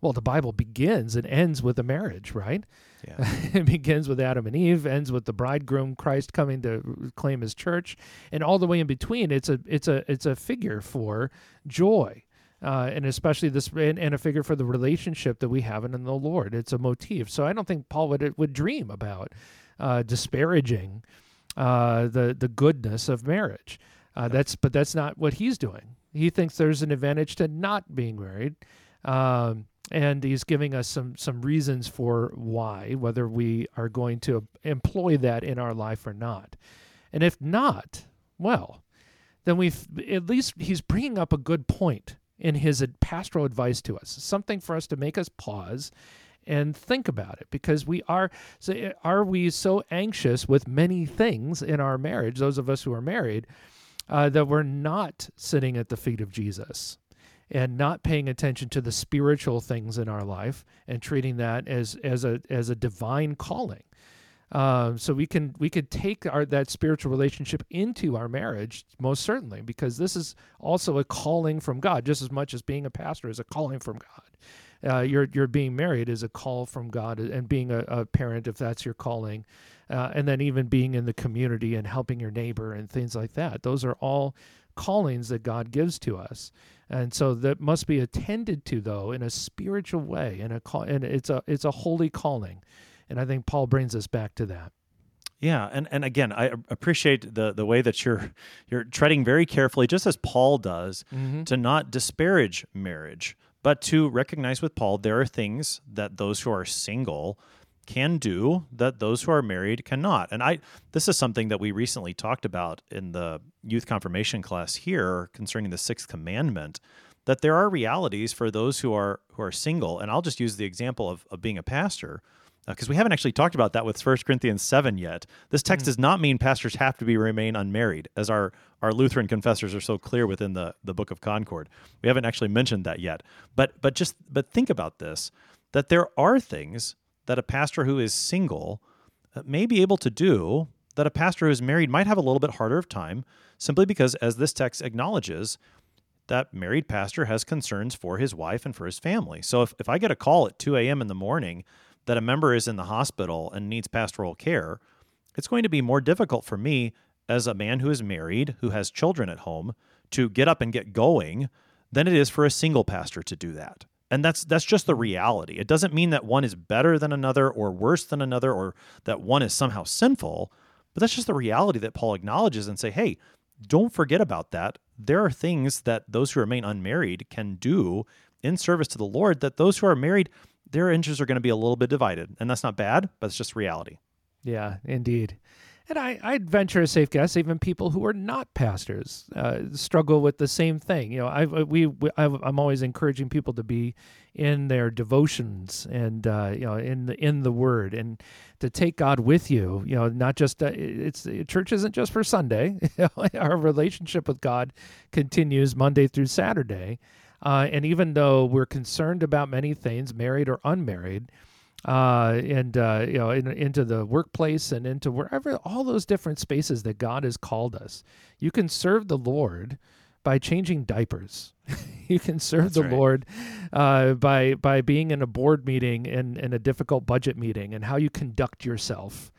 Well, the Bible begins and ends with a marriage, right? Yeah. [LAUGHS] it begins with Adam and Eve, ends with the bridegroom Christ coming to claim his church, and all the way in between, it's a it's a it's a figure for joy. Uh, and especially this, and, and, a figure for the relationship that we have in the Lord. It's a motif. So I don't think Paul would would dream about uh, disparaging uh, the the goodness of marriage. Uh, that's but that's not what he's doing. He thinks there's an advantage to not being married. Um, and he's giving us some some reasons for why whether we are going to employ that in our life or not. And if not well then we've at least he's bringing up a good point in his pastoral advice to us something for us to make us pause and think about it because we are so eh, are we so anxious with many things in our marriage those of us who are married uh, that we're not sitting at the feet of jesus and not paying attention to the spiritual things in our life and treating that as as a as a divine calling. Um, so we can we could take our that spiritual relationship into our marriage most certainly because this is also a calling from God just as much as being a pastor is a calling from God. Uh, you're you're being married is a call from God and being a, a parent if that's your calling, uh, and then even being in the community and helping your neighbor and things like that. Those are all callings that God gives to us. And so that must be attended to though in a spiritual way and a call and it's a it's a holy calling. And I think Paul brings us back to that. Yeah, and, and again, I appreciate the the way that you're you're treading very carefully, just as Paul does, mm-hmm. to not disparage marriage, but to recognize with Paul there are things that those who are single can do that those who are married cannot. And I this is something that we recently talked about in the youth confirmation class here concerning the sixth commandment that there are realities for those who are who are single and I'll just use the example of, of being a pastor because uh, we haven't actually talked about that with 1 Corinthians 7 yet. This text mm. does not mean pastors have to be remain unmarried, as our, our Lutheran confessors are so clear within the, the Book of Concord. We haven't actually mentioned that yet. But but just but think about this that there are things that a pastor who is single uh, may be able to do that a pastor who is married might have a little bit harder of time simply because, as this text acknowledges, that married pastor has concerns for his wife and for his family. So if, if I get a call at 2 a.m. in the morning that a member is in the hospital and needs pastoral care, it's going to be more difficult for me as a man who is married, who has children at home, to get up and get going than it is for a single pastor to do that. And that's that's just the reality. It doesn't mean that one is better than another or worse than another or that one is somehow sinful, but that's just the reality that Paul acknowledges and say, "Hey, don't forget about that. There are things that those who remain unmarried can do in service to the Lord that those who are married, their interests are going to be a little bit divided. And that's not bad, but it's just reality. Yeah, indeed. And I, I'd venture a safe guess, even people who are not pastors uh, struggle with the same thing. You know, I we, we i am always encouraging people to be in their devotions and uh, you know in the in the Word and to take God with you. You know, not just uh, it's church isn't just for Sunday. [LAUGHS] Our relationship with God continues Monday through Saturday, uh, and even though we're concerned about many things, married or unmarried uh, and uh, you know in, into the workplace and into wherever all those different spaces that God has called us. You can serve the Lord by changing diapers. [LAUGHS] you can serve That's the right. Lord uh, by by being in a board meeting and, in a difficult budget meeting and how you conduct yourself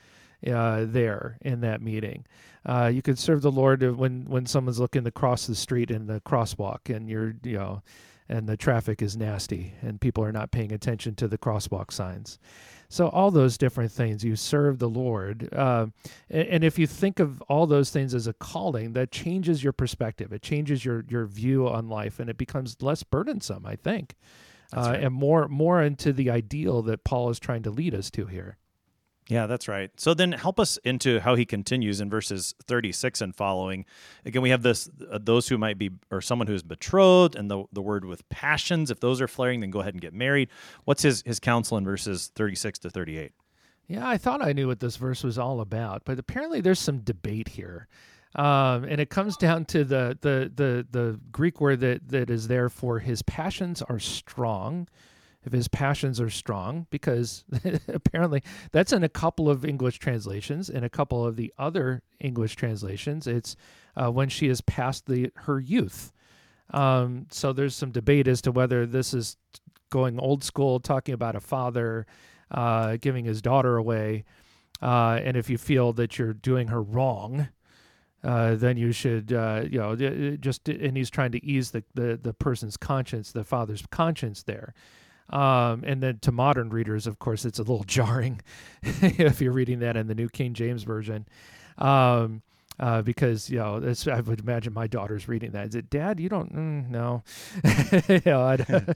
uh, there in that meeting. Uh, you can serve the Lord when when someone's looking to cross the street in the crosswalk and you're you know and the traffic is nasty and people are not paying attention to the crosswalk signs. So, all those different things, you serve the Lord. Uh, and if you think of all those things as a calling, that changes your perspective. It changes your, your view on life and it becomes less burdensome, I think, uh, right. and more, more into the ideal that Paul is trying to lead us to here. Yeah, that's right. So then help us into how he continues in verses 36 and following. Again, we have this uh, those who might be or someone who is betrothed and the, the word with passions. If those are flaring, then go ahead and get married. What's his his counsel in verses 36 to 38? Yeah, I thought I knew what this verse was all about, but apparently there's some debate here. Um, and it comes down to the, the the the Greek word that, that is there for his passions are strong if his passions are strong, because [LAUGHS] apparently that's in a couple of English translations. In a couple of the other English translations, it's uh, when she is past the her youth. Um, so there's some debate as to whether this is going old school, talking about a father uh, giving his daughter away, uh, and if you feel that you're doing her wrong. Uh, then you should, uh, you know, just and he's trying to ease the, the the person's conscience, the father's conscience there. Um, and then to modern readers, of course, it's a little [LAUGHS] jarring [LAUGHS] if you're reading that in the New King James Version. Um, uh, because you know, I would imagine my daughter's reading that. Is it, Dad? You don't? Mm, no, [LAUGHS] you know, I,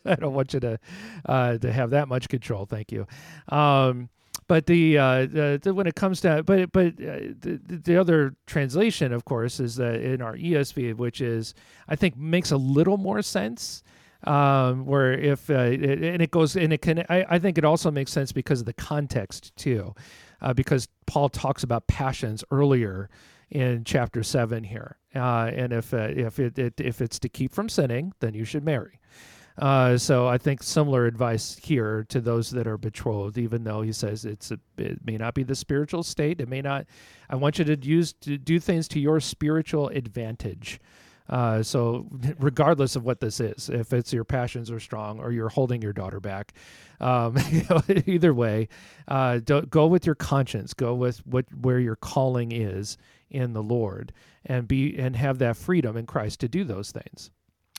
I, don't want you to uh, to have that much control. Thank you. Um, but the, uh, the, the, when it comes to but but uh, the, the other translation, of course, is that in our ESV, which is I think makes a little more sense um, where if uh, it, and it goes and it can I, I, think it also makes sense because of the context too uh, because paul talks about passions earlier in chapter 7 here uh, and if uh, if it, it, if it's to keep from sinning then you should marry uh, so I think similar advice here to those that are betrothed, even though he says it's a, it may not be the spiritual state. It may not. I want you to use to do things to your spiritual advantage. Uh, so, regardless of what this is, if it's your passions are strong or you're holding your daughter back, um, [LAUGHS] you know, either way, uh, go with your conscience. Go with what where your calling is in the Lord, and be and have that freedom in Christ to do those things.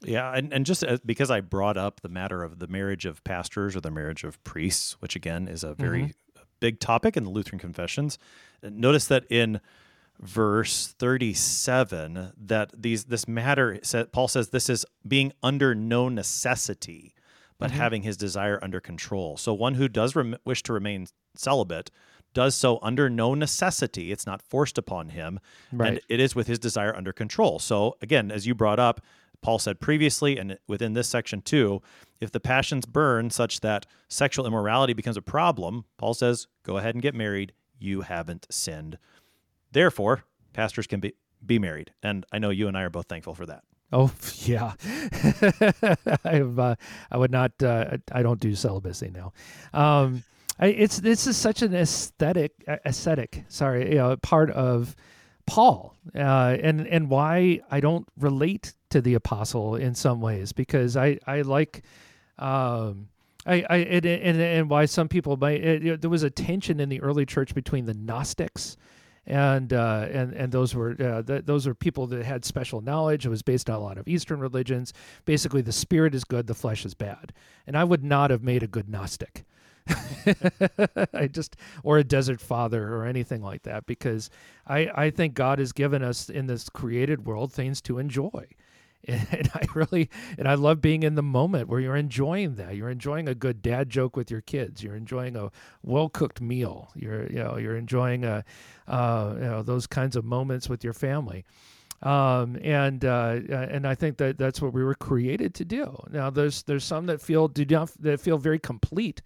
Yeah, and, and just uh, because I brought up the matter of the marriage of pastors or the marriage of priests, which again is a very mm-hmm. big topic in the Lutheran confessions, notice that in verse 37 that these this matter Paul says this is being under no necessity but mm-hmm. having his desire under control. So one who does rem- wish to remain celibate does so under no necessity. It's not forced upon him right. and it is with his desire under control. So again, as you brought up, Paul said previously and within this section too, if the passions burn such that sexual immorality becomes a problem, Paul says, go ahead and get married. You haven't sinned. Therefore, pastors can be, be married. And I know you and I are both thankful for that. Oh [LAUGHS] yeah, [LAUGHS] I uh, I would not. Uh, I don't do celibacy now. Um, I, it's this is such an aesthetic aesthetic sorry you know part of Paul uh, and and why I don't relate to the apostle in some ways because I I like um, I I and, and, and why some people might it, there was a tension in the early church between the Gnostics and uh, and and those were uh, th- those are people that had special knowledge. It was based on a lot of Eastern religions. Basically, the spirit is good, the flesh is bad. And I would not have made a good Gnostic. [LAUGHS] I just or a desert father or anything like that because I I think God has given us in this created world things to enjoy. [LAUGHS] And I really and I love being in the moment where you're enjoying that. You're enjoying a good dad joke with your kids. You're enjoying a well cooked meal. You're you know you're enjoying a uh, you know those kinds of moments with your family. Um, and uh, and I think that that's what we were created to do. Now there's there's some that feel do not that feel very complete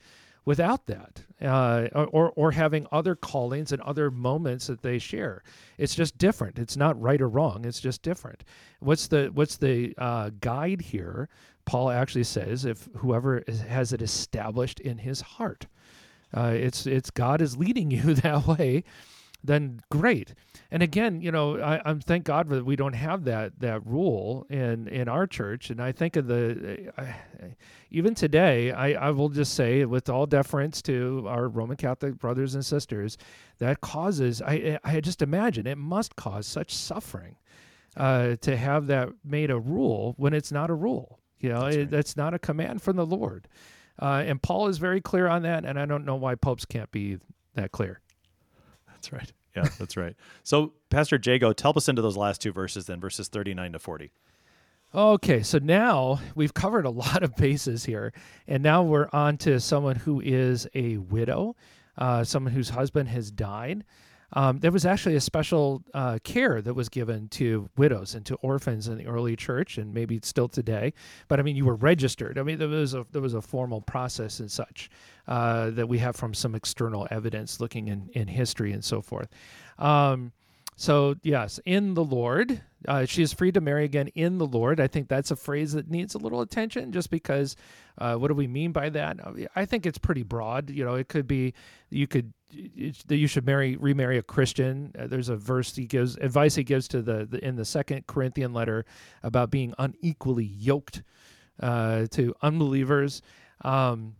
without that, uh, or or having other callings and other moments that they share. It's just different. It's not right or wrong. It's just different. What's the what's the uh, guide here? Paul actually says, if whoever has it established in his heart, uh, it's it's God is leading [LAUGHS] you that way then great. And again, you know, I, am thank God that we don't have that that rule in in our church. And I think of the uh, [SIGHS] even today, I, I will just say, with all deference to our Roman Catholic brothers and sisters, that causes I I just imagine it must cause such suffering uh, to have that made a rule when it's not a rule. You know, that's, it, that's not a command from the Lord. Uh, and Paul is very clear on that, and I don't know why popes can't be that clear. That's right. Yeah, that's right. So, Pastor Jagow, help us into those last two verses then, verses 39 to 40. Okay, so now we've covered a [LAUGHS] lot of bases here, and now we're on to someone who is a widow, uh, someone whose husband has died. Um, there was actually a special uh, care that was given to widows and to orphans in the early church, and maybe still today. But I mean, you were registered. I mean, there was a there was a formal process and such uh, that we have from some external evidence, looking in in history and so forth. Um, so, yes, in the Lord. Uh, she is free to marry again in the Lord. I think that's a phrase that needs a little attention just because uh, what do we mean by that? I think it's pretty broad. You know, it could be you could that you should marry remarry a Christian. Uh, there's a verse he gives advice he gives to the, the in the second Corinthian letter about being unequally yoked uh, to unbelievers. Um,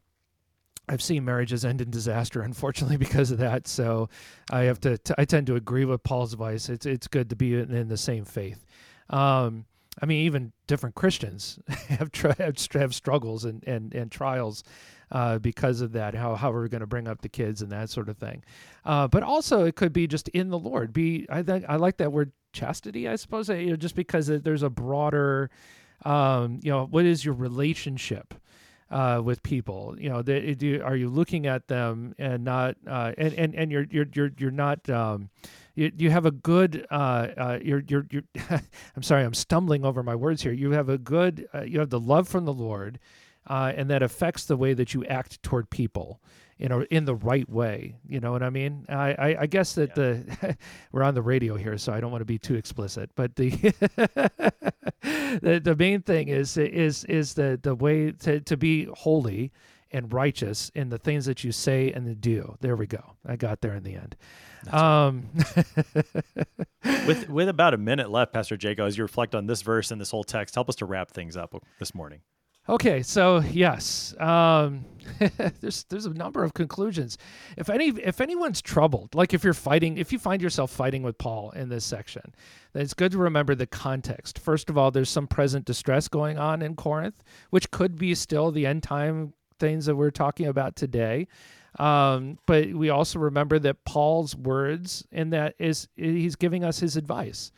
I've seen marriages end in disaster, [LAUGHS] unfortunately, because of that. So I have to. T- I tend to agree with Paul's advice. It's it's good to be in, in the same faith. Um, I mean, even different Christians [LAUGHS] have tri- have struggles and and and trials uh, because of that. How how are we going to bring up the kids and that sort of thing? Uh, but also, it could be just in the Lord. Be I think I like that word chastity. I suppose you know, just because there's a broader, um, you know, what is your relationship? Uh, with people. You know, they, do, are you looking at them and not uh, and, and and you're you're you're you're not um, you, you have a good uh, uh, you're you're you're [LAUGHS] I'm sorry I'm stumbling over my words here. You have a good uh, you have the love from the Lord, uh, and that affects the way that you act toward people you know in the right way you know what i mean i i, I guess that yeah. the [LAUGHS] we're on the radio here so i don't want to be too explicit but the [LAUGHS] the, the main thing is is is the the way to, to be holy and righteous in the things that you say and the do. There we go. I got there in the end. Um, [LAUGHS] with with about a minute left pastor jagow as you reflect on this verse and this whole text help us to wrap things up this morning Okay, so yes, um, [LAUGHS] there's there's a number of conclusions. If any if anyone's troubled, like if you're fighting, if you find yourself fighting with Paul in this section, then it's good to remember the context. First of all, there's some present distress going on in Corinth, which could be still the end time things that we're talking about today. Um, but we also remember that Paul's words in that is he's giving us his advice.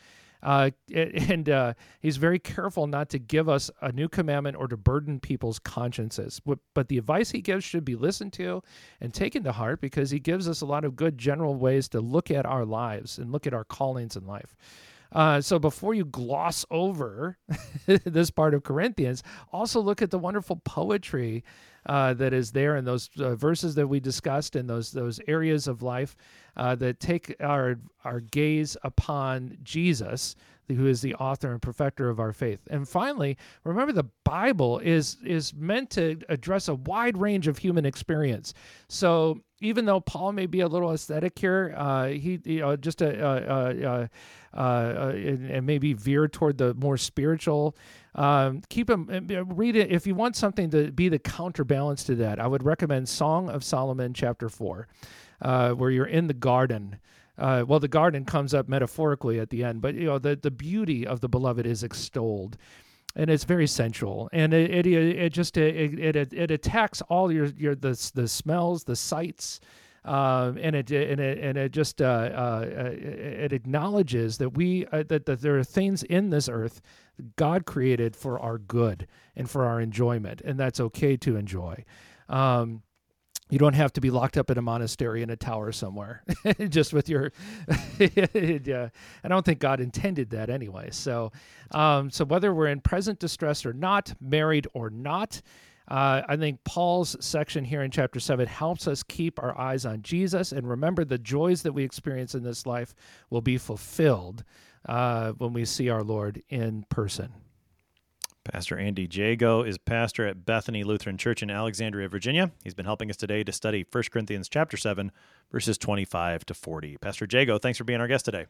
Uh, [LAUGHS] and uh, he's very careful not to give us a new commandment or to burden people's consciences. But the advice he gives should be listened to and taken to heart because he gives us a lot of good general ways to look at our lives and look at our callings in life. Uh, so before you gloss over [LAUGHS] this part of Corinthians, also look at the wonderful poetry uh, that is there in those uh, verses that we discussed in those those areas of life uh, that take our our gaze upon Jesus, who is the author and perfecter of our faith. And finally, remember the Bible is is meant to address a wide range of human experience. So even though Paul may be a little aesthetic here, uh, he you know just a, a, a, a and, and, maybe veer toward the more spiritual. Um, keep them, read it if you want something to be the counterbalance to that. I would recommend Song of Solomon chapter four, uh, where you're in the garden. Uh, well, the garden comes up metaphorically at the end, but you know the the beauty of the beloved is extolled and it's very sensual and it it, it just it, it it attacks all your your the the smells the sights um, and it and it and it just uh, uh, it acknowledges that we uh, that, that there are things in this earth God created for our good and for our enjoyment and that's okay to enjoy. Um, you don't have to be locked up in a monastery in a tower somewhere [LAUGHS] just with your [LAUGHS] yeah i don't think god intended that anyway. So um, so whether we're in present distress or not married or not uh, I think Paul's section here in chapter 7 helps us keep our eyes on Jesus and remember the joys that we experience in this life will be fulfilled uh, when we see our Lord in person. Pastor Andy Jagow is pastor at Bethany Lutheran Church in Alexandria, Virginia. He's been helping us today to study 1 Corinthians chapter 7, verses 25 to 40. Pastor Jagow, thanks for being our guest today.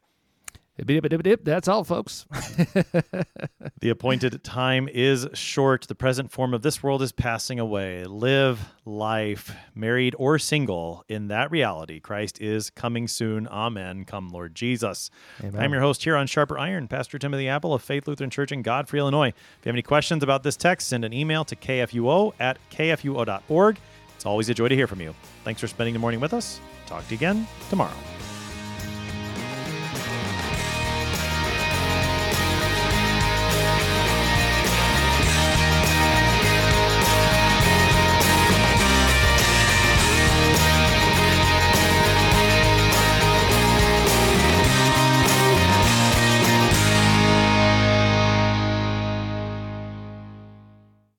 That's all, folks. [LAUGHS] the appointed time is short. The present form of this world is passing away. Live life, married or single, in that reality. Christ is coming soon. Amen. Come, Lord Jesus. Amen. I'm your host here on Sharper Iron, Pastor Timothy Appel of Faith Lutheran Church in Godfrey, Illinois. If you have any questions about this text, send an email to kfuo at kfuo.org. It's always a joy to hear from you. Thanks for spending the morning with us. Talk to you again tomorrow.